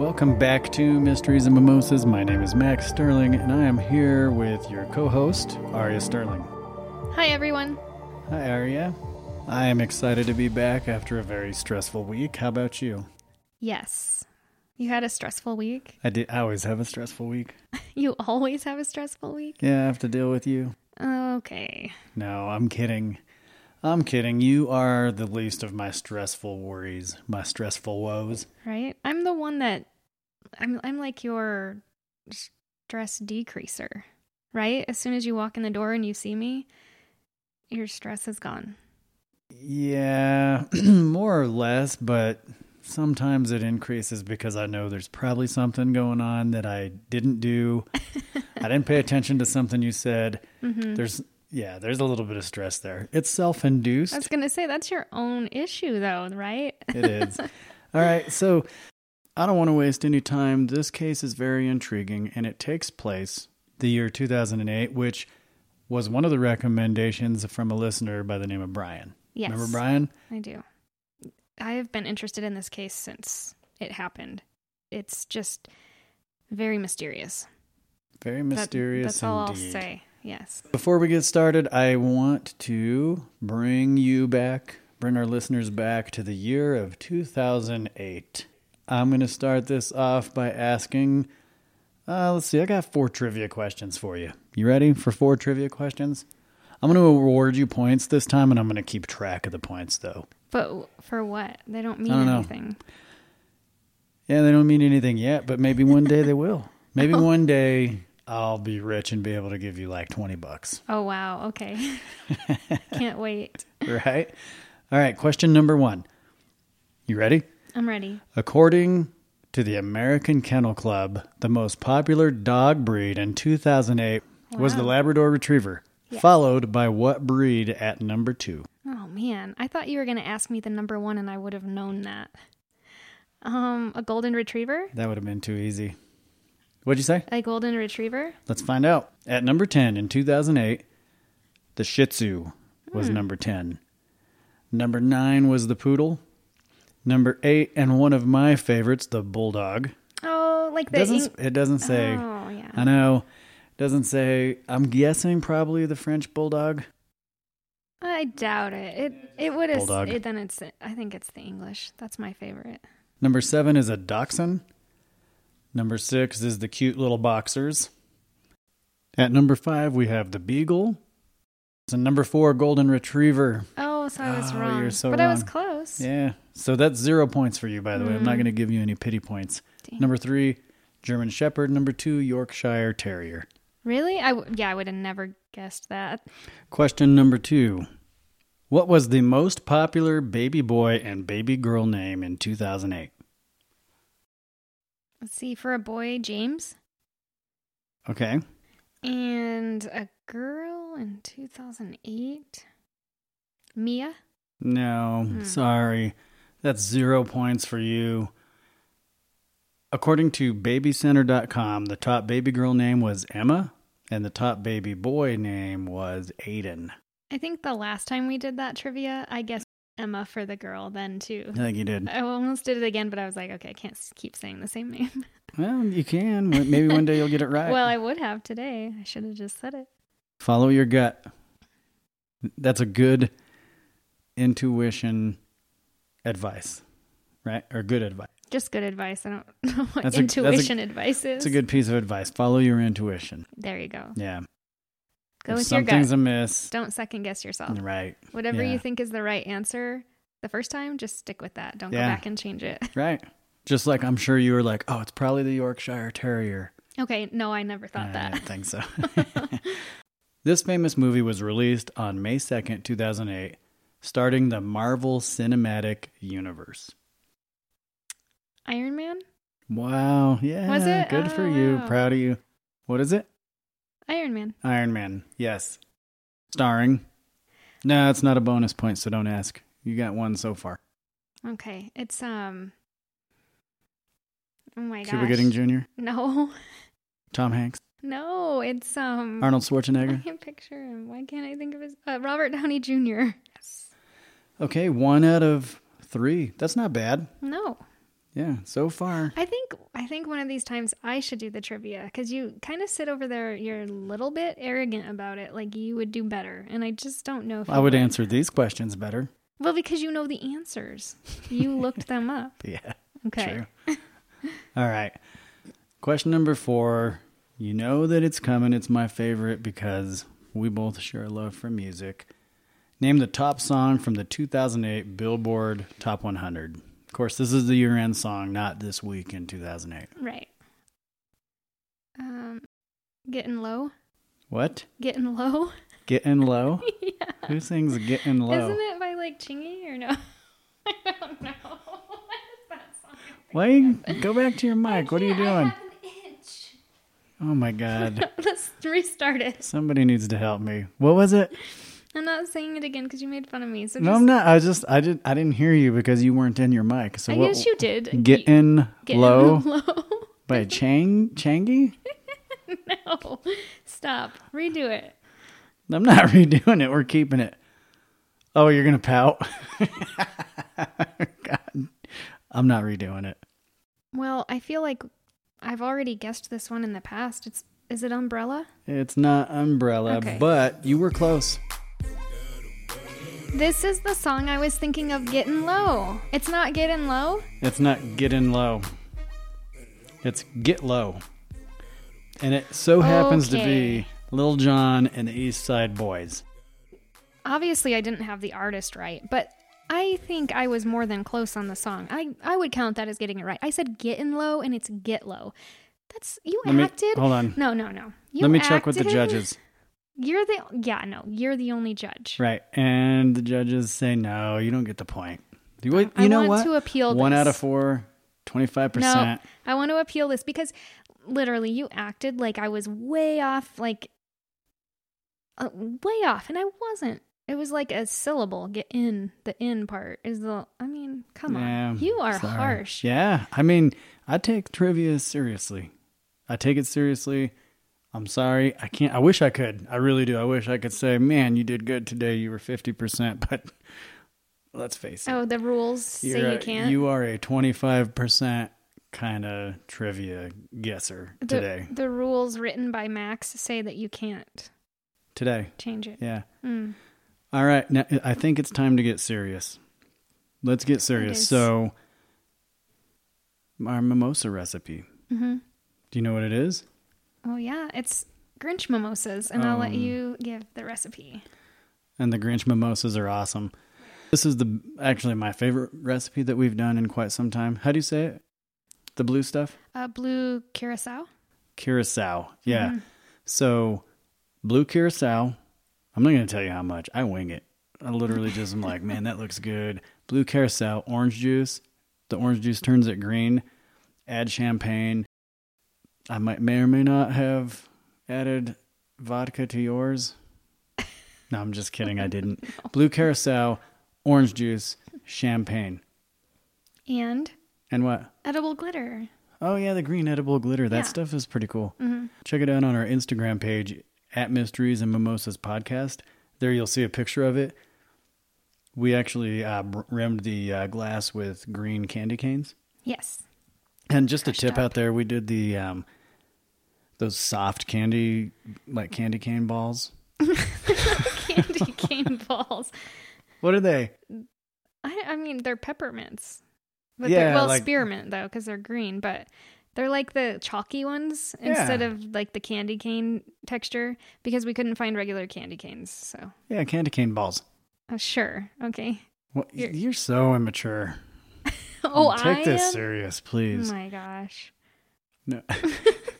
Welcome back to Mysteries and Mimosas. My name is Max Sterling, and I am here with your co host, Arya Sterling. Hi, everyone. Hi, Arya. I am excited to be back after a very stressful week. How about you? Yes. You had a stressful week. I, did, I always have a stressful week. You always have a stressful week. Yeah, I have to deal with you. Okay. No, I'm kidding. I'm kidding. You are the least of my stressful worries, my stressful woes. Right? I'm the one that I'm I'm like your stress decreaser. Right? As soon as you walk in the door and you see me, your stress is gone. Yeah, more or less, but sometimes it increases because I know there's probably something going on that I didn't do. I didn't pay attention to something you said. Mm-hmm. There's yeah, there's a little bit of stress there. It's self-induced. I was going to say that's your own issue though, right? it is. All right, so I don't want to waste any time. This case is very intriguing and it takes place the year 2008, which was one of the recommendations from a listener by the name of Brian. Yes. Remember Brian? I do. I have been interested in this case since it happened. It's just very mysterious. Very That- mysterious that's all indeed. I'll say. Yes. Before we get started, I want to bring you back, bring our listeners back to the year of 2008. I'm going to start this off by asking, uh, let's see, I got four trivia questions for you. You ready for four trivia questions? I'm going to award you points this time, and I'm going to keep track of the points, though. But for what? They don't mean don't anything. Yeah, they don't mean anything yet, but maybe one day they will. Maybe one day I'll be rich and be able to give you like 20 bucks. Oh wow. Okay. Can't wait. right? All right, question number one. You ready? I'm ready. According to the American Kennel Club, the most popular dog breed in 2008 was the Labrador Retriever, Yes. followed by what breed at number two? Oh man, I thought you were gonna ask me the number one, and I would have known that. Um, a golden retriever. That would have been too easy. What'd you say? A golden retriever. Let's find out. At number 10 in 2008, the Shih Tzu was number 10. Number 9 was the Poodle. Number 8, and one of my favorites, the Bulldog. Oh, like It the. doesn't, Eng- it doesn't say. Oh yeah. I know. It doesn't say. I'm guessing probably the French Bulldog. I doubt it. It it would have. Bulldog. It, then it's. I think it's the English. That's my favorite. Number 7 is a Dachshund. Number 6 is the cute little boxers. At number 5, we have the Beagle. And number 4, Golden Retriever. Oh, so I was Oh, wrong. you're so but I was close. Yeah. So that's zero points for you, by the way. I'm not Mm. going to give you any pity points. Dang. Number three, German Shepherd. Number two, Yorkshire Terrier. Really? I w- yeah. I would have never guessed that. Question number two What was the most popular baby boy and baby girl name in 2008? Let's see. For a boy, James, Okay. and a girl in 2008, Mia. No, Hmm. sorry. That's zero points for you. According to babycenter.com, the top baby girl name was Emma, and the top baby boy name was Aiden. I think the last time we did that trivia, I guess Emma for the girl then too. I think you did. I almost did it again, but I was like, okay, I can't keep saying the same name. Well, you can. Maybe one day you'll get it right. well, I would have today. I should have just said it. Follow your gut. That's a good intuition advice, right? Or good advice. Just good advice. I don't know what That's a- that's a- intuition advice is. It's a good piece of advice. Follow your intuition. There you go. Yeah. Go if with your something's gut. amiss, Don't second guess yourself. right, Whatever Yeah. you think is the right answer the first time, just stick with that. Don't Yeah. go back and change it. right. Just like I'm sure you were like, oh, it's probably the Yorkshire Terrier. Okay, no, I never thought I that. didn't think so. this famous movie was released on May 2nd, 2008, starting the Marvel Cinematic Universe. Iron Man? Wow. Yeah. Was it? Good for Oh, you. wow. Proud of you. What is it? Iron Man. Iron Man. Yes. Starring. No, it's not a bonus point, so don't ask. You got one so far. Okay, it's um. Oh my gosh. Cuba Gooding Jr., No, Tom Hanks, no, it's um. Arnold Schwarzenegger. I can't picture him. Why can't I think of his uh, Robert Downey Jr. Okay, one out of three. That's not bad. No. Yeah, so far. I think I think one of these times I should do the trivia because you kind of sit over there. You're a little bit arrogant about it, like you would do better, and I just don't know if I you would answer these questions better. Well, because you know the answers. You looked them up. Yeah. Okay. True. All right. Question number four. You know that it's coming. It's my favorite because we both share a love for music. Name the top song from the 2008 Billboard Top 100. Of course, this is the year end song, not this week in 2008. Right. Um, getting low. What? Getting low. Getting low? yeah. Who sings Getting Low? Isn't it by like Chingy or no? I don't know. what is that song? Why you go back to your mic? What are you doing? have an itch. Oh my god. Let's restart it. Somebody needs to help me. What was it? I'm not saying it again because you made fun of me. So No, I'm not. I just I didn't I didn't hear you because you weren't in your mic. So I what guess you did. Getting Getting Low low. by Chang Changi? no. Stop. Redo it. I'm not redoing it. We're keeping it. Oh, you're gonna pout. God. I'm not redoing it. Well, I feel like I've already guessed this one in the past. It's is it Umbrella? It's not umbrella, Okay. but you were close. This is the song I was thinking of getting low. It's not getting low. It's not getting low. It's get low. And it so happens to be Okay. Lil Jon and the East Side Boyz. Obviously, I didn't have the artist right, but I think I was more than close on the song. I I would count that as getting it right. I said getting low, and it's get low. That's you Let me acted. hold on. No, no, no. You Let me check with the judges. You're the yeah no. You're the only judge. Right. And the judges say no, you don't get the point. You, you I know want what? to appeal One out of four, 25%. No, I want to appeal this because literally you acted like I was way off, like uh, way off, and I wasn't. It was like a syllable. Get in the in part is the. I mean, come Yeah, on, you are sorry. harsh. Yeah. I mean, I take trivia seriously. I take it seriously. I'm sorry. I can't. I wish I could. I really do. I wish I could say, man, you did good today. You were 50%. But let's face it. Oh, the rules say you're you a- can't. You are a 25% kind of trivia guesser the, today. the rules written by Max say that you can't Today. change it. Yeah. Mm. All right, now I think it's time to get serious. Let's get serious. So, our mimosa recipe. hmm Do you know what it is? Oh yeah, it's Grinch mimosas, and I'll let Um, you give the recipe. And the Grinch mimosas are awesome. This is the actually my favorite recipe that we've done in quite some time. How do you say it? The blue stuff? Uh, blue curacao. Curacao. Yeah. Mhm. So, blue curacao. I'm not going to tell you how much. I wing it. I literally just am like, man, that looks good. Blue curacao, orange juice. The orange juice turns it green. Add champagne. I might may or may not have added vodka to yours. No, I'm just kidding. I didn't. Blue carousel, orange juice, champagne, And and what? edible glitter. Oh yeah, the green edible glitter. That Yeah. stuff is pretty cool. hmm Check it out on our Instagram page at Mysteries and Mimosas Podcast. There you'll see a picture of it. We actually uh, rimmed the uh, glass with green candy canes. Yes. And just a tip up. out there, we did the um, those soft candy like candy cane balls. Candy cane balls. What are they? I, I mean, they're peppermints. But Yeah, they're, well, like- spearmint though, because they're green. But they're like the chalky ones instead of like the candy cane texture because we couldn't find regular candy canes. So Yeah, candy cane balls. uh, sure, okay. Well, You're- you're, so immature. Oh, Take I this am? serious, please. Oh my gosh. No.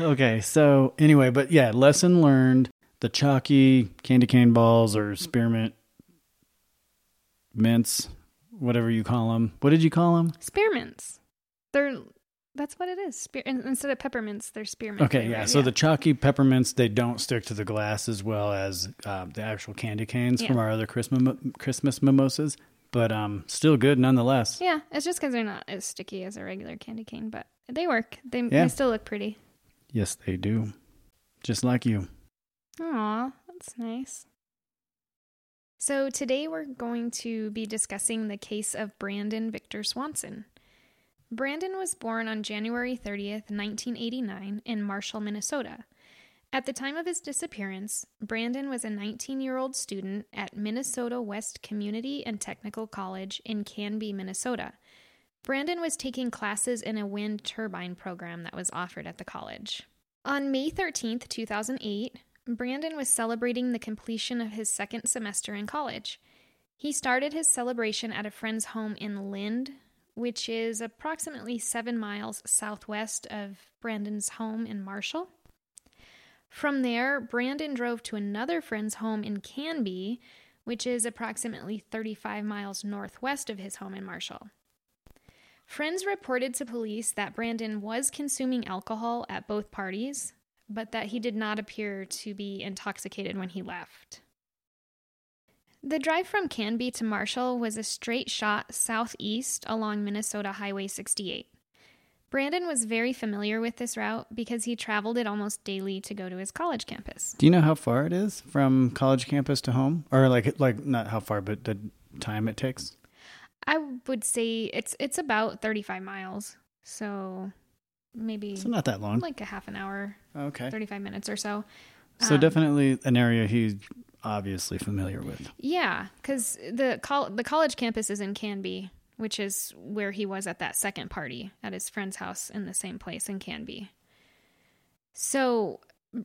okay, so anyway, but yeah, lesson learned. The chalky candy cane balls or spearmint mints, whatever you call them. What did you call them? Spearmints. They're that's what it is. Spear instead of peppermints, they're spearmint. Okay, yeah. So the chalky peppermints they don't stick to the glass as well as uh, the actual candy canes from our other Christmas Christmas mimosas, but um, still good nonetheless. Yeah, it's just because they're not as sticky as a regular candy cane, but they work. They, Yeah. they still look pretty. Yes, they do. Just like you. Aw, that's nice. So today we're going to be discussing the case of Brandon Victor Swanson. Brandon was born on January 30th, 1989, in Marshall, Minnesota. At the time of his disappearance, Brandon was a 19 year old student at Minnesota West Community and Technical College in Canby, Minnesota. Brandon was taking classes in a wind turbine program that was offered at the college. On May 13th, 2008, Brandon was celebrating the completion of his second semester in college. He started his celebration at a friend's home in Lynd, which is approximately seven miles southwest of Brandon's home in Marshall. From there, Brandon drove to another friend's home in Canby, which is approximately 35 miles northwest of his home in Marshall. Friends reported to police that Brandon was consuming alcohol at both parties, but that he did not appear to be intoxicated when he left. The drive from Canby to Marshall was a straight shot southeast along Minnesota Highway 68. Brandon was very familiar with this route because he traveled it almost daily to go to his college campus. Do you know how far it is from college campus to home, or like like not how far, but the time it takes? I would say it's it's about 35 miles. So maybe So not that long. like a half an hour, Okay. 35 minutes or so. So Um, definitely an area he's obviously familiar with. Yeah, because the col- the college campus is in Canby, which is where he was at that second party at his friend's house in the same place in Canby. So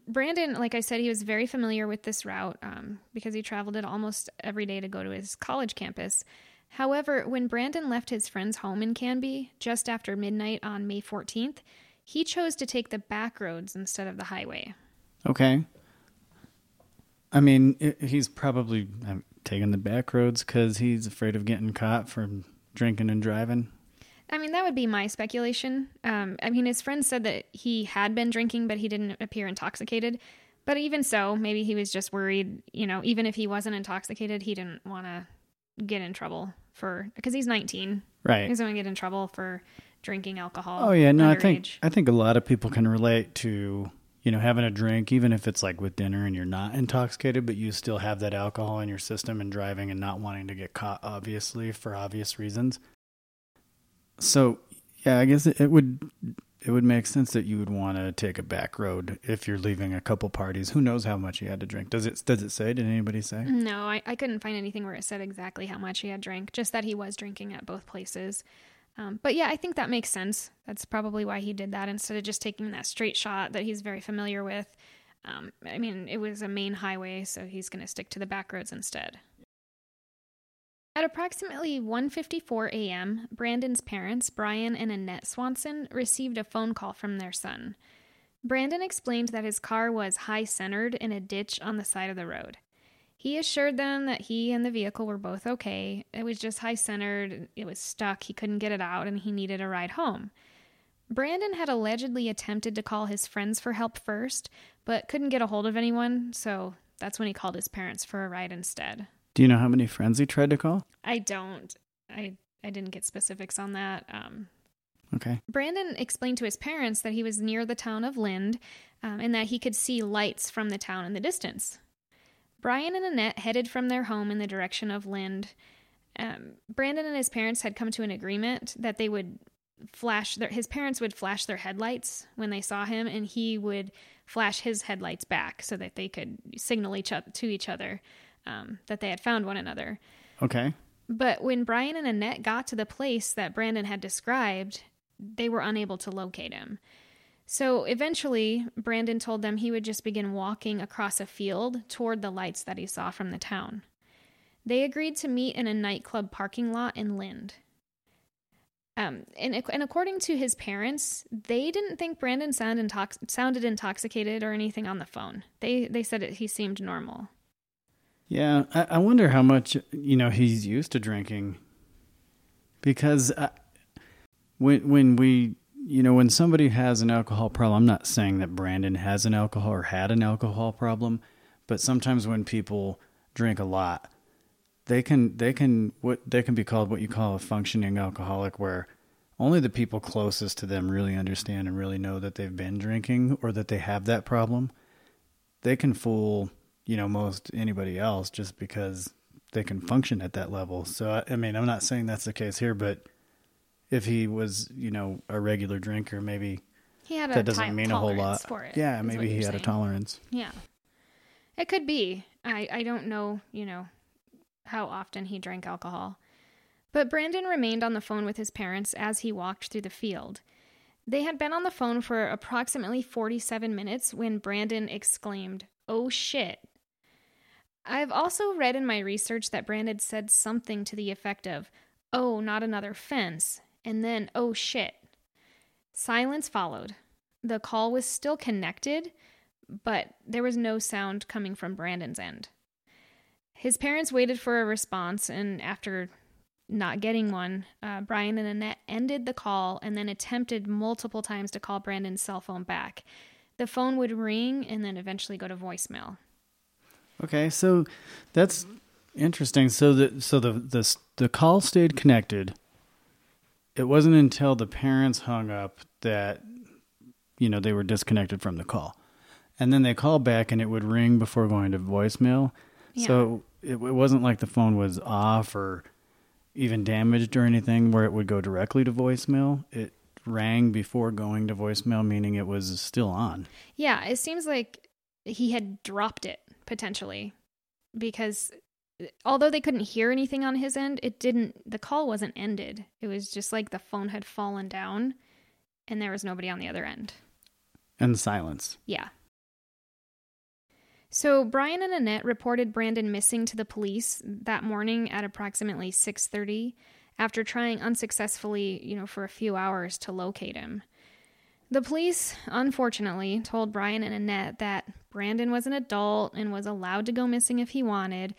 Brandon, like I said, he was very familiar with this route um, because he traveled it almost every day to go to his college campus. However, when Brandon left his friend's home in Canby just after midnight on May 14th, he chose to take the back roads instead of the highway. Okay. I mean, he's probably um, taking the back roads because he's afraid of getting caught for drinking and driving. I mean, that would be my speculation. Um, I mean, his friend said that he had been drinking, but he didn't appear intoxicated. But even so, maybe he was just worried, you know, even if he wasn't intoxicated, he didn't want to get in trouble for, because he's 19. Right. He's going to get in trouble for drinking alcohol. Oh yeah, no, I think. I think a lot of people can relate to you know having a drink, even if it's like with dinner and you're not intoxicated, but you still have that alcohol in your system and driving and not wanting to get caught, obviously for obvious reasons. So yeah, I guess it, it would it would make sense that you would want to take a back road if you're leaving a couple parties. Who knows how much he had to drink? Does it does it say? Did anybody say? No, I, I couldn't find anything where it said exactly how much he had drank, just that he was drinking at both places. Um, but yeah, I think that makes sense. That's probably why he did that instead of just taking that straight shot that he's very familiar with. Um, I mean, it was a main highway, so he's going to stick to the back roads instead. At approximately 1:54 a.m., Brandon's parents, Brian and Annette Swanson, received a phone call from their son. Brandon explained that his car was high centered in a ditch on the side of the road. He assured them that he and the vehicle were both okay. It was just high centered, it was stuck, he couldn't get it out, and he needed a ride home. Brandon had allegedly attempted to call his friends for help first, but couldn't get a hold of anyone, so that's when he called his parents for a ride instead. Do you know how many friends he tried to call? I don't. I I didn't get specifics on that. Um, Okay. Brandon explained to his parents that he was near the town of Lynd um, and that he could see lights from the town in the distance. Brian and Annette headed from their home in the direction of Lynd. Um, Brandon and his parents had come to an agreement that they would flash their, his parents would flash their headlights when they saw him, and he would flash his headlights back so that they could signal each other to each other um, that they had found one another. Okay. But when Brian and Annette got to the place that Brandon had described, they were unable to locate him. So eventually, Brandon told them he would just begin walking across a field toward the lights that he saw from the town. They agreed to meet in a nightclub parking lot in Lynd. Um, and, and according to his parents, they didn't think Brandon sound intox- sounded intoxicated or anything on the phone. They they said it, he seemed normal. Yeah, I, I wonder how much you know he's used to drinking, because I, when when we you know when somebody has an alcohol problem, I'm not saying that Brandon has an alcohol or had an alcohol problem, but sometimes when people drink a lot, they can they can what they can be called what you call a functioning alcoholic, where only the people closest to them really understand and really know that they've been drinking or that they have that problem. They can fool you know most anybody else just because they can function at that level. So I, I mean, I'm not saying that's the case here, but if he was, you know, a regular drinker, maybe He had a that doesn't mean a whole lot. for it. yeah, maybe he had a tolerance. Yeah. It could be. I, I don't know, you know, how often he drank alcohol. But Brandon remained on the phone with his parents as he walked through the field. They had been on the phone for approximately 47 minutes when Brandon exclaimed, Oh shit. I've also read in my research that Brandon said something to the effect of, Oh, not another fence, and then, Oh shit. Silence followed. The call was still connected, but there was no sound coming from Brandon's end. His parents waited for a response, and after not getting one, uh, Brian and Annette ended the call and then attempted multiple times to call Brandon's cell phone back. The phone would ring and then eventually go to voicemail. Okay, so that's interesting. So the so the the the call stayed connected. It wasn't until the parents hung up that you know they were disconnected from the call, and then they called back and it would ring before going to voicemail. So it, it wasn't like the phone was off or even damaged or anything where it would go directly to voicemail. It rang before going to voicemail, meaning it was still on. Yeah, it seems like he had dropped it potentially because although they couldn't hear anything on his end, it didn't, the call wasn't ended. It was just like the phone had fallen down and there was nobody on the other end. And silence. Yeah. So Brian and Annette reported Brandon missing to the police that morning at approximately 6:30 after trying unsuccessfully, you know, for a few hours to locate him. The police, unfortunately, told Brian and Annette that Brandon was an adult and was allowed to go missing if he wanted,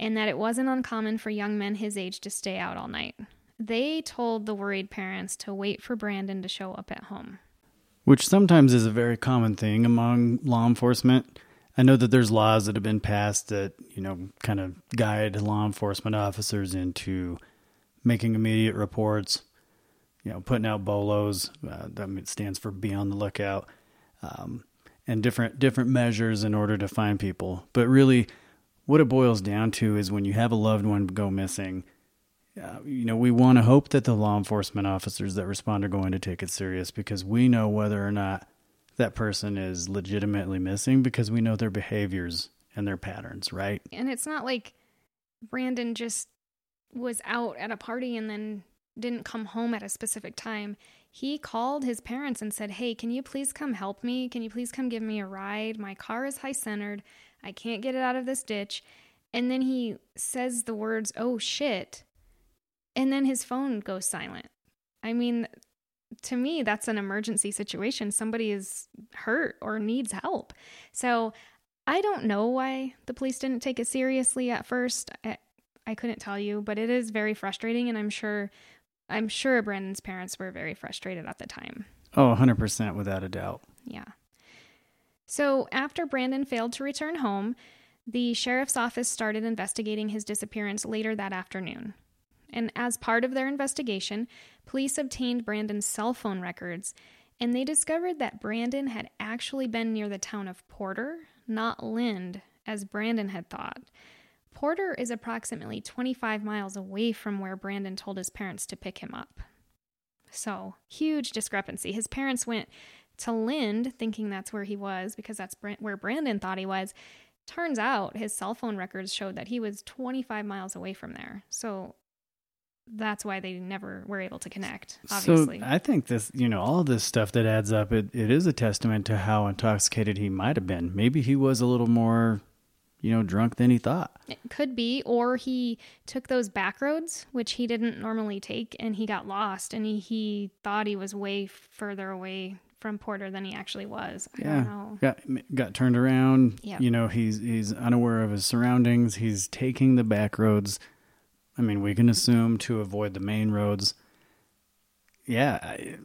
and that it wasn't uncommon for young men his age to stay out all night. They told the worried parents to wait for Brandon to show up at home. which sometimes is a very common thing among law enforcement. I know that there's laws that have been passed that, you know, kind of guide law enforcement officers into making immediate reports, you know, putting out bolos, uh, that stands for be on the lookout, um, and different different measures in order to find people. But really, what it boils down to is when you have a loved one go missing, uh, you know, we want to hope that the law enforcement officers that respond are going to take it serious because we know whether or not that person is legitimately missing because we know their behaviors and their patterns, right? And it's not like Brandon just was out at a party and then didn't come home at a specific time. He called his parents and said, Hey, can you please come help me? Can you please come give me a ride? My car is high centered. I can't get it out of this ditch. And then he says the words, Oh shit. And then his phone goes silent. I mean, to me, that's an emergency situation. Somebody is hurt or needs help. So I don't know why the police didn't take it seriously at first. I, I couldn't tell you, but it is very frustrating, and I'm sure, I'm sure Brandon's parents were very frustrated at the time. Oh, 100% without a doubt. Yeah. So after Brandon failed to return home, the sheriff's office started investigating his disappearance later that afternoon. And as part of their investigation, police obtained Brandon's cell phone records, and they discovered that Brandon had actually been near the town of Porter, not Lynd, as Brandon had thought. Porter is approximately 25 miles away from where Brandon told his parents to pick him up. So, huge discrepancy. His parents went to Lynd thinking that's where he was because that's where Brandon thought he was. Turns out his cell phone records showed that he was 25 miles away from there. So, that's why they never were able to connect, obviously. So I think this, you know, all this stuff that adds up, it, it is a testament to how intoxicated he might have been. Maybe he was a little more, you know, drunk than he thought. It could be, or he took those back roads, which he didn't normally take, and he got lost, and he, he thought he was way further away from Porter than he actually was. I yeah, don't know. got got turned around. Yep. You know, he's he's unaware of his surroundings. He's taking the back roads. I mean, we can assume to avoid the main roads. Yeah, I,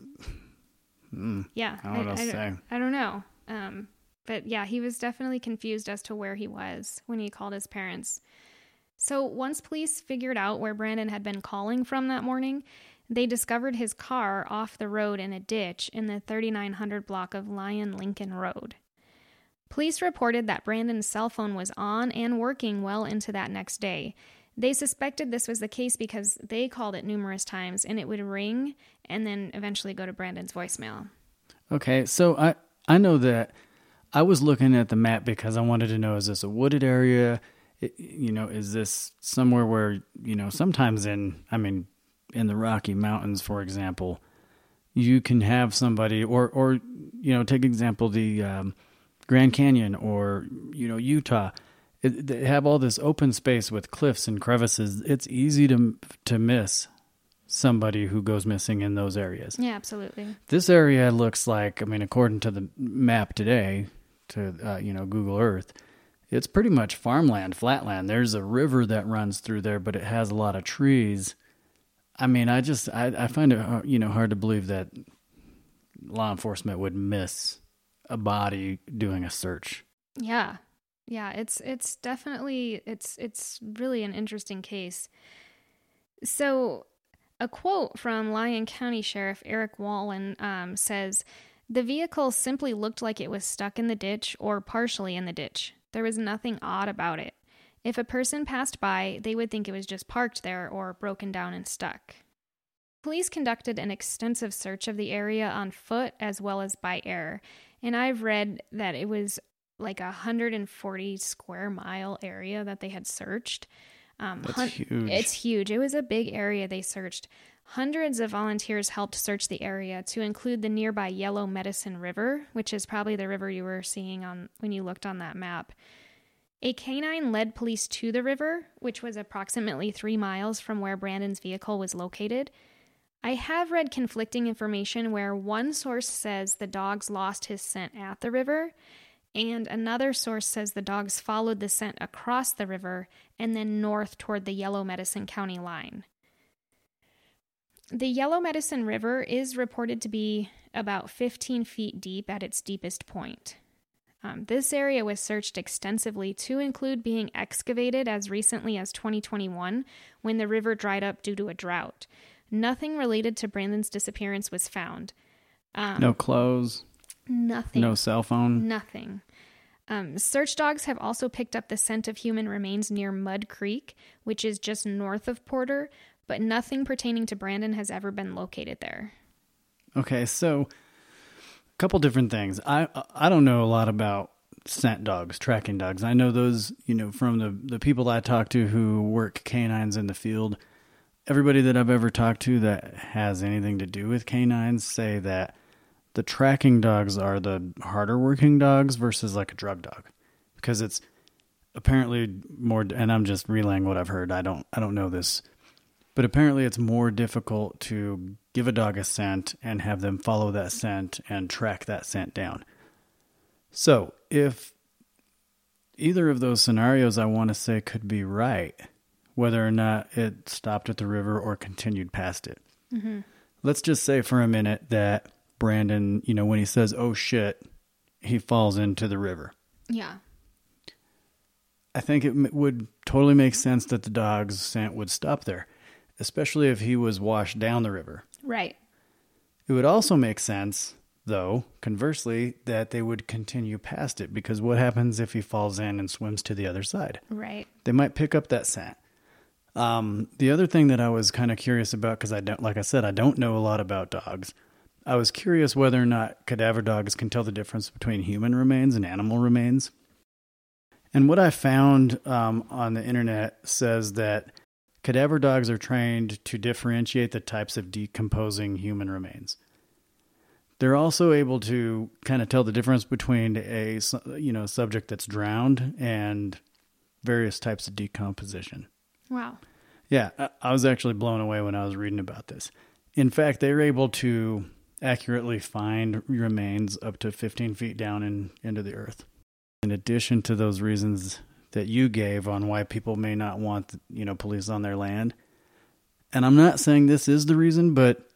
mm, Yeah, I don't know what to say. I don't know. Um, but yeah, he was definitely confused as to where he was when he called his parents. So once police figured out where Brandon had been calling from that morning, they discovered his car off the road in a ditch in the 3900 block of Lyon Lincoln Road. Police reported that Brandon's cell phone was on and working well into that next day. They suspected this was the case because they called it numerous times and it would ring and then eventually go to Brandon's voicemail. Okay, so I I know that I was looking at the map because I wanted to know is this a wooded area? You know, is this somewhere where, you know, sometimes in I mean in the Rocky Mountains, for example, you can have somebody or or you know, take example the um, Grand Canyon or you know, Utah it, they have all this open space with cliffs and crevices. It's easy to to miss somebody who goes missing in those areas. Yeah, absolutely. This area looks like, I mean, according to the map today, to uh, you know Google Earth, it's pretty much farmland, flatland. There's a river that runs through there, but it has a lot of trees. I mean, I just I, I find it uh, you know hard to believe that law enforcement would miss a body doing a search. Yeah, yeah, it's it's definitely it's it's really an interesting case. So, a quote from Lyon County Sheriff Eric Wallen um, says, "The vehicle simply looked like it was stuck in the ditch or partially in the ditch. There was nothing odd about it. If a person passed by, they would think it was just parked there or broken down and stuck." Police conducted an extensive search of the area on foot as well as by air, and I've read that it was like a 140 square mile area that they had searched. Um, That's hun- huge. It's huge. It was a big area they searched. Hundreds of volunteers helped search the area to include the nearby Yellow Medicine River, which is probably the river you were seeing on when you looked on that map. A canine led police to the river, which was approximately three miles from where Brandon's vehicle was located. I have read conflicting information where one source says the dogs lost his scent at the river, and another source says the dogs followed the scent across the river and then north toward the Yellow Medicine County line. The Yellow Medicine River is reported to be about 15 feet deep at its deepest point. Um, this area was searched extensively to include being excavated as recently as 2021 when the river dried up due to a drought. Nothing related to Brandon's disappearance was found. Um, no clothes. Nothing. No cell phone. Nothing. Um, search dogs have also picked up the scent of human remains near Mud Creek, which is just north of Porter, but nothing pertaining to Brandon has ever been located there. Okay, so a couple different things. I I don't know a lot about scent dogs, tracking dogs. I know those, you know, from the the people I talk to who work canines in the field. Everybody that I've ever talked to that has anything to do with canines say that the tracking dogs are the harder working dogs versus like a drug dog because it's apparently more and I'm just relaying what I've heard. I don't I don't know this. But apparently it's more difficult to give a dog a scent and have them follow that scent and track that scent down. So, if either of those scenarios I want to say could be right, whether or not it stopped at the river or continued past it. Mm-hmm. Let's just say for a minute that Brandon, you know, when he says, oh shit, he falls into the river. Yeah. I think it would totally make sense that the dog's scent would stop there, especially if he was washed down the river. Right. It would also make sense, though, conversely, that they would continue past it because what happens if he falls in and swims to the other side? Right. They might pick up that scent. Um, the other thing that I was kind of curious about, because I don't, like I said, I don't know a lot about dogs. I was curious whether or not cadaver dogs can tell the difference between human remains and animal remains. And what I found um, on the internet says that cadaver dogs are trained to differentiate the types of decomposing human remains. They're also able to kind of tell the difference between a you know subject that's drowned and various types of decomposition. Wow. Yeah, I was actually blown away when I was reading about this. In fact, they're able to accurately find remains up to 15 feet down in, into the earth. In addition to those reasons that you gave on why people may not want, you know, police on their land. And I'm not saying this is the reason, but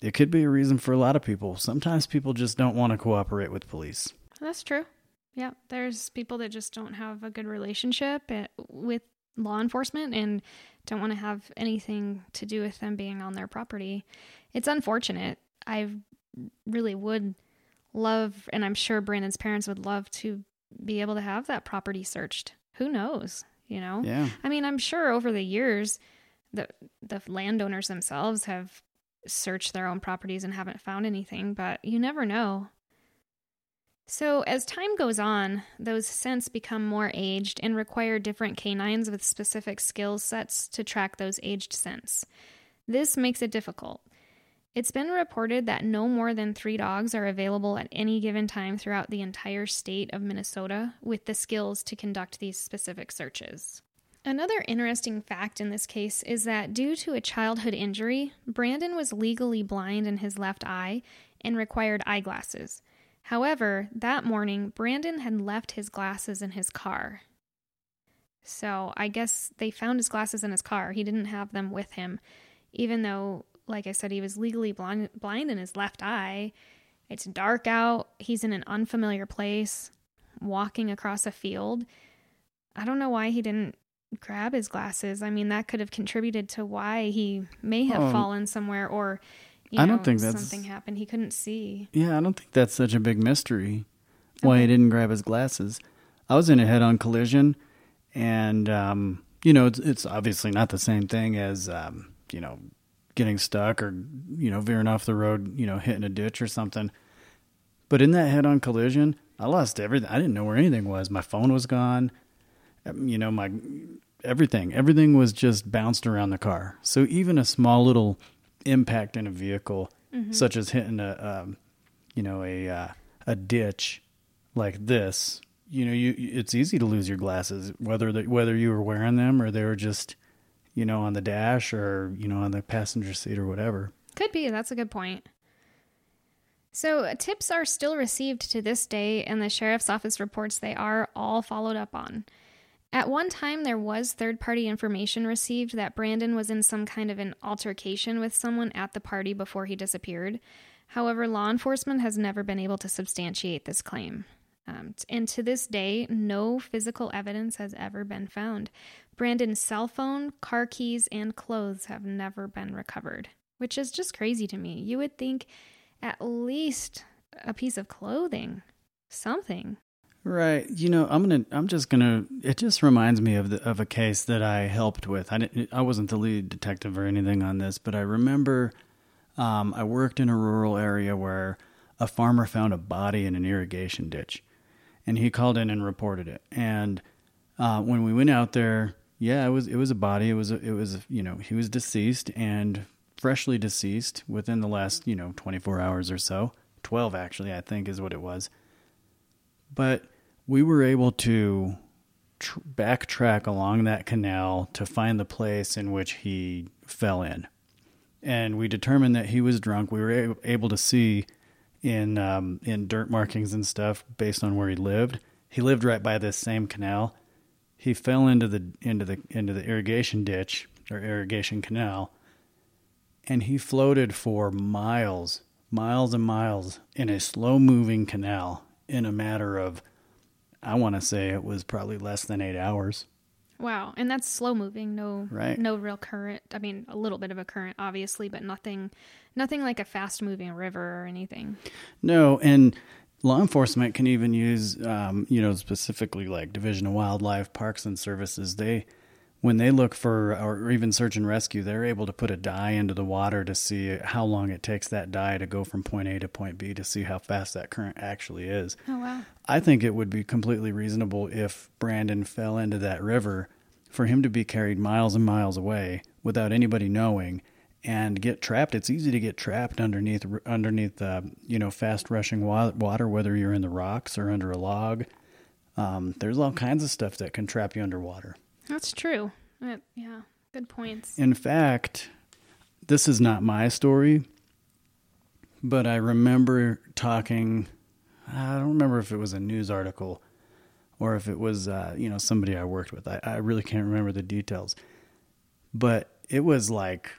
it could be a reason for a lot of people. Sometimes people just don't want to cooperate with police. That's true. Yeah, there's people that just don't have a good relationship eh, with law enforcement and don't want to have anything to do with them being on their property. It's unfortunate. I really would love, and I'm sure Brandon's parents would love to be able to have that property searched. Who knows? you know? Yeah. I mean, I'm sure over the years, the the landowners themselves have searched their own properties and haven't found anything, but you never know. So, as time goes on, those scents become more aged and require different canines with specific skill sets to track those aged scents. This makes it difficult. It's been reported that no more than three dogs are available at any given time throughout the entire state of Minnesota with the skills to conduct these specific searches. Another interesting fact in this case is that due to a childhood injury, Brandon was legally blind in his left eye and required eyeglasses. However, that morning, Brandon had left his glasses in his car. So I guess they found his glasses in his car. He didn't have them with him, even though, like I said, he was legally blind, blind in his left eye. It's dark out. He's in an unfamiliar place, walking across a field. I don't know why he didn't grab his glasses. I mean, that could have contributed to why he may have Oh. fallen somewhere or you I know, don't think that's- something happened. He couldn't see. Yeah, I don't think that's such a big mystery why he didn't grab his glasses. I was in a head on collision, and, um, you know, it's, it's obviously not the same thing as, um, you know, getting stuck or, you know, veering off the road, you know, hitting a ditch or something. But in that head on collision, I lost everything. I didn't know where anything was. My phone was gone. Um, You know, my everything, everything was just bounced around the car. So even a small little impact in a vehicle, such as hitting a, um, you know, a uh, a ditch like this, you know, you it's easy to lose your glasses, whether the, whether you were wearing them or they were just, you know, on the dash or you know on the passenger seat or whatever. Could be. That's a good point. So, uh, tips are still received to this day, and the sheriff's office reports they are all followed up on. At one time, there was third party information received that Brandon was in some kind of an altercation with someone at the party before he disappeared. However, law enforcement has never been able to substantiate this claim. Um, and to this day, no physical evidence has ever been found. Brandon's cell phone, car keys, and clothes have never been recovered, which is just crazy to me. You would think at least a piece of clothing, something. Right. You know, I'm gonna. I'm just gonna. It just reminds me of the of a case that I helped with. I didn't. I wasn't the lead detective or anything on this, but I remember um, I worked in a rural area where a farmer found a body in an irrigation ditch, and he called in and reported it. And uh, when we went out there, yeah, it was it was a body. It was a, it was you know he was deceased and freshly deceased within the last you know 24 hours or so. 12 actually, I think is what it was but we were able to tr- backtrack along that canal to find the place in which he fell in. And we determined that he was drunk. We were able to see in um, in dirt markings and stuff based on where he lived. He lived right by this same canal. He fell into the into the into the irrigation ditch or irrigation canal, and he floated for miles, miles and miles in a slow moving canal in a matter of, I want to say it was probably less than eight hours. Wow, and that's slow moving, no Right. no real current. I mean, a little bit of a current obviously, but nothing nothing like a fast moving river or anything. No, and law enforcement can even use, um, you know, specifically like Division of Wildlife, Parks and Services. They, when they look for, or even search and rescue, they're able to put a dye into the water to see how long it takes that dye to go from point A to point B to see how fast that current actually is. Oh wow. I think it would be completely reasonable if Brandon fell into that river for him to be carried miles and miles away without anybody knowing and get trapped. It's easy to get trapped underneath underneath uh, you know fast rushing water, whether you're in the rocks or under a log. Um, there's all kinds of stuff that can trap you underwater. That's true. Uh, yeah, good points. In fact, this is not my story, but I remember talking. I don't remember if it was a news article or if it was, uh, you know, somebody I worked with. I, I really can't remember the details, but it was like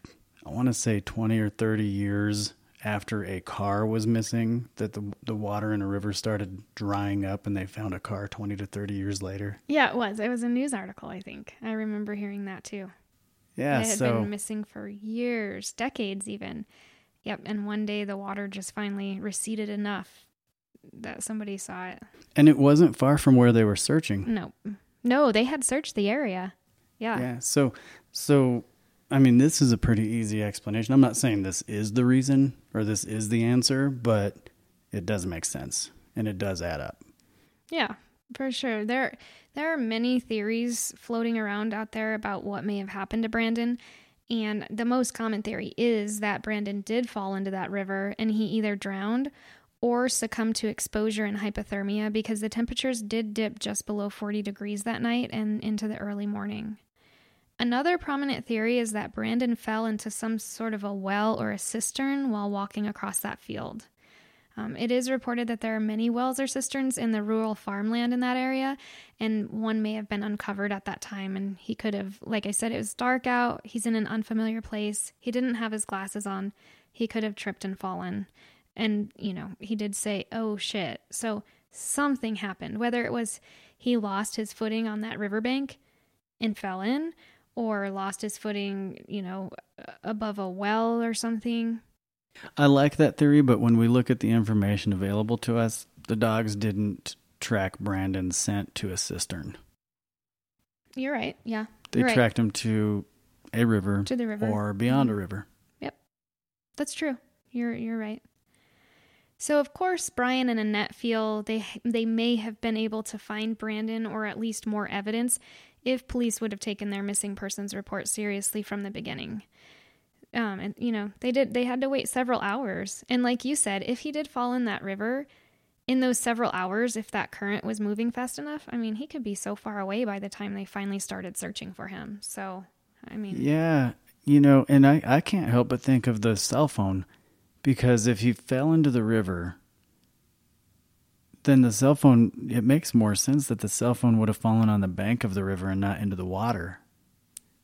I want to say twenty or thirty years after a car was missing that the the water in a river started drying up, and they found a car twenty to thirty years later. Yeah, it was. It was a news article, I think. I remember hearing that too. Yeah, it had so been missing for years, decades even. Yep, and one day the water just finally receded enough that somebody saw it. and it wasn't far from where they were searching. No, No, they had searched the area. Yeah. Yeah. So, so, I mean, this is a pretty easy explanation. I'm not saying this is the reason or this is the answer, but it does make sense and it does add up. Yeah, for sure. There there are many theories floating around out there about what may have happened to Brandon. And the most common theory is that Brandon did fall into that river and he either drowned or succumbed to exposure and hypothermia because the temperatures did dip just below 40 degrees that night and into the early morning. Another prominent theory is that Brandon fell into some sort of a well or a cistern while walking across that field. Um, it is reported that there are many wells or cisterns in the rural farmland in that area, and one may have been uncovered at that time. And he could have, like I said, it was dark out. He's in an unfamiliar place. He didn't have his glasses on. He could have tripped and fallen. And, you know, he did say, oh shit. So something happened, whether it was he lost his footing on that riverbank and fell in, or lost his footing, you know, above a well or something. I like that theory, but when we look at the information available to us, the dogs didn't track Brandon's scent to a cistern. You're right. Yeah. They Right. tracked him to a river, To the river. or beyond Mhm. a river. Yep, that's true. You're you're right. So of course Brian and Annette feel they they may have been able to find Brandon or at least more evidence if police would have taken their missing persons report seriously from the beginning. Um, and you know they did they had to wait several hours, and like you said, if he did fall in that river, in those several hours, if that current was moving fast enough, I mean he could be so far away by the time they finally started searching for him. So I mean, Yeah, you know, and I, I can't help but think of the cell phone because if he fell into the river, then the cell phone, it makes more sense that the cell phone would have fallen on the bank of the river and not into the water.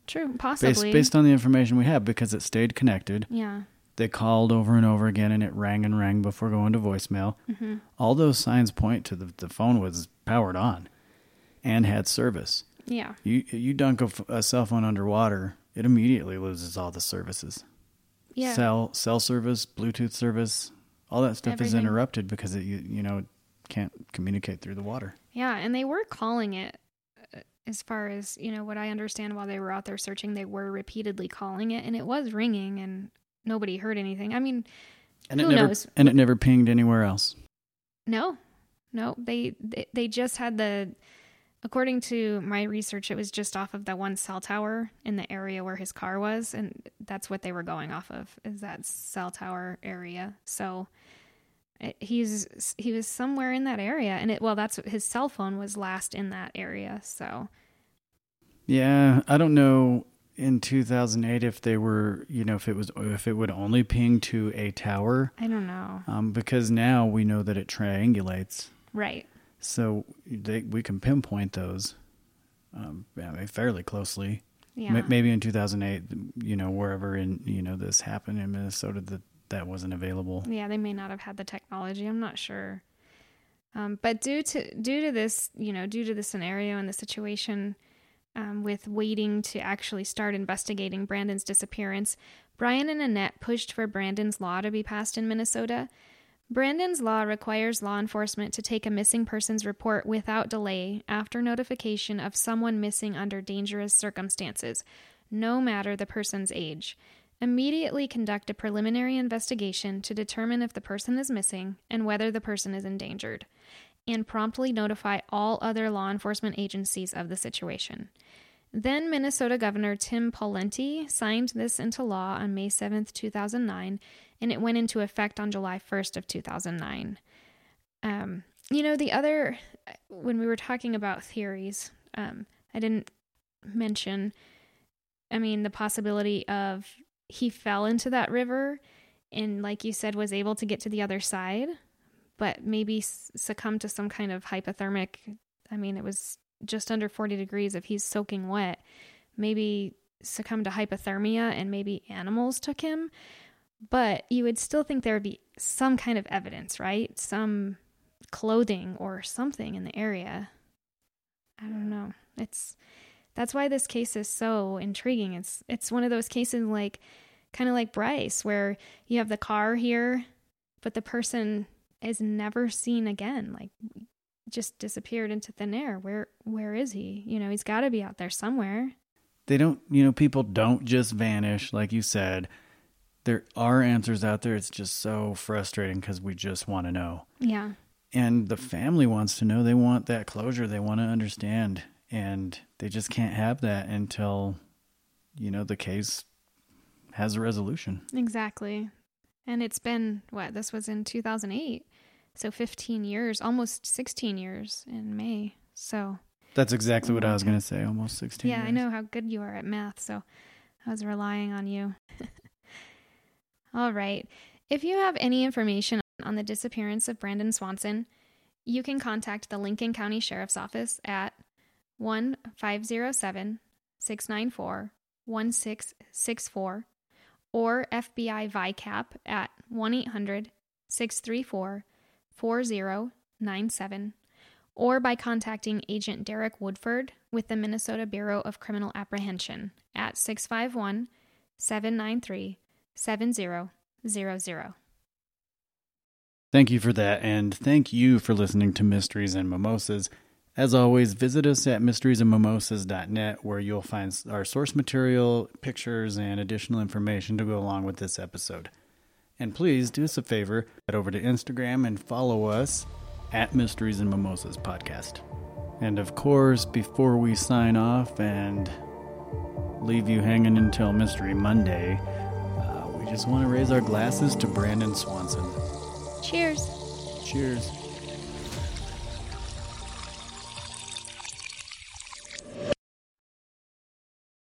true, Based, possibly, based on the information we have, because it stayed connected. yeah. They called over and over again and it rang and rang before going to voicemail. hmm All those signs point to the, the phone was powered on and had service. Yeah. You, you dunk a cell phone underwater, it immediately loses all the services. Yeah. cell cell service, Bluetooth service, all that stuff is interrupted because it you you know can't communicate through the water. Yeah, and they were calling it uh, as far as, you know, what I understand while they were out there searching, they were repeatedly calling it and it was ringing and nobody heard anything. I mean, And it Who never knows? and it never pinged anywhere else. no. No, they they, they just had the according to my research it was just off of that one cell tower in the area where his car was and that's what they were going off of is that cell tower area. So he's he was somewhere in that area and it well that's his cell phone was last in that area. So Yeah, I don't know in 2008 if they were, you know, if it was if it would only ping to a tower I don't know. um, because now we know that it triangulates. Right. So they, we can pinpoint those um, I mean, fairly closely. Yeah. Ma- Maybe in 2008, you know, wherever in you know this happened in Minnesota, that that wasn't available. yeah, they may not have had the technology. I'm not sure. Um, but due to due to this, you know, due to the scenario and the situation, um, with waiting to actually start investigating Brandon's disappearance, Brian and Annette pushed for Brandon's law to be passed in Minnesota. Brandon's law requires law enforcement to take a missing persons report without delay after notification of someone missing under dangerous circumstances, no matter the person's age. Immediately conduct a preliminary investigation to determine if the person is missing and whether the person is endangered, and promptly notify all other law enforcement agencies of the situation. Then Minnesota Governor Tim Pawlenty signed this into law on May 7th, 2009, and it went into effect on July 1st of 2009. Um, you know, the other when we were talking about theories, um, I didn't mention I mean the possibility of he fell into that river and like you said was able to get to the other side, but maybe succumbed to some kind of hypothermic I mean it was just under 40 degrees if he's soaking wet. Maybe succumbed to hypothermia and maybe animals took him. But you would still think there would be some kind of evidence, right? Some clothing or something in the area. I don't know. It's that's why this case is so intriguing. It's it's one of those cases like kind of like Bryce where you have the car here but the person is never seen again. Like just disappeared into thin air. Where where is he? You know, he's got to be out there somewhere. They don't, you know, people don't just vanish, like you said. There are answers out there. It's just so frustrating because we just want to know. Yeah. And the family wants to know. They want that closure. They want to understand. And they just can't have that until, you know, the case has a resolution. Exactly. And it's been what? This was in 2008. So 15 years, almost 16 years in May. So That's exactly what I was going to say. Almost 16 yeah, I know how good you are at math, so I was relying on you. All right. If you have any information on the disappearance of Brandon Swanson, you can contact the Lincoln County Sheriff's Office at 1 507 694 1664 or FBI VICAP at 1 800 634 4097 or by contacting Agent Derek Woodford with the Minnesota Bureau of Criminal Apprehension at 651 793 7000. Thank you for that, and thank you for listening to Mysteries and Mimosas. As always, visit us at mysteriesandmimosas.net where you'll find our source material, pictures, and additional information to go along with this episode. And please do us a favor, head over to Instagram and follow us at Mysteries and Mimosas Podcast. And of course, before we sign off and leave you hanging until Mystery Monday, uh, we just want to raise our glasses to Brandon Swanson. Cheers! Cheers.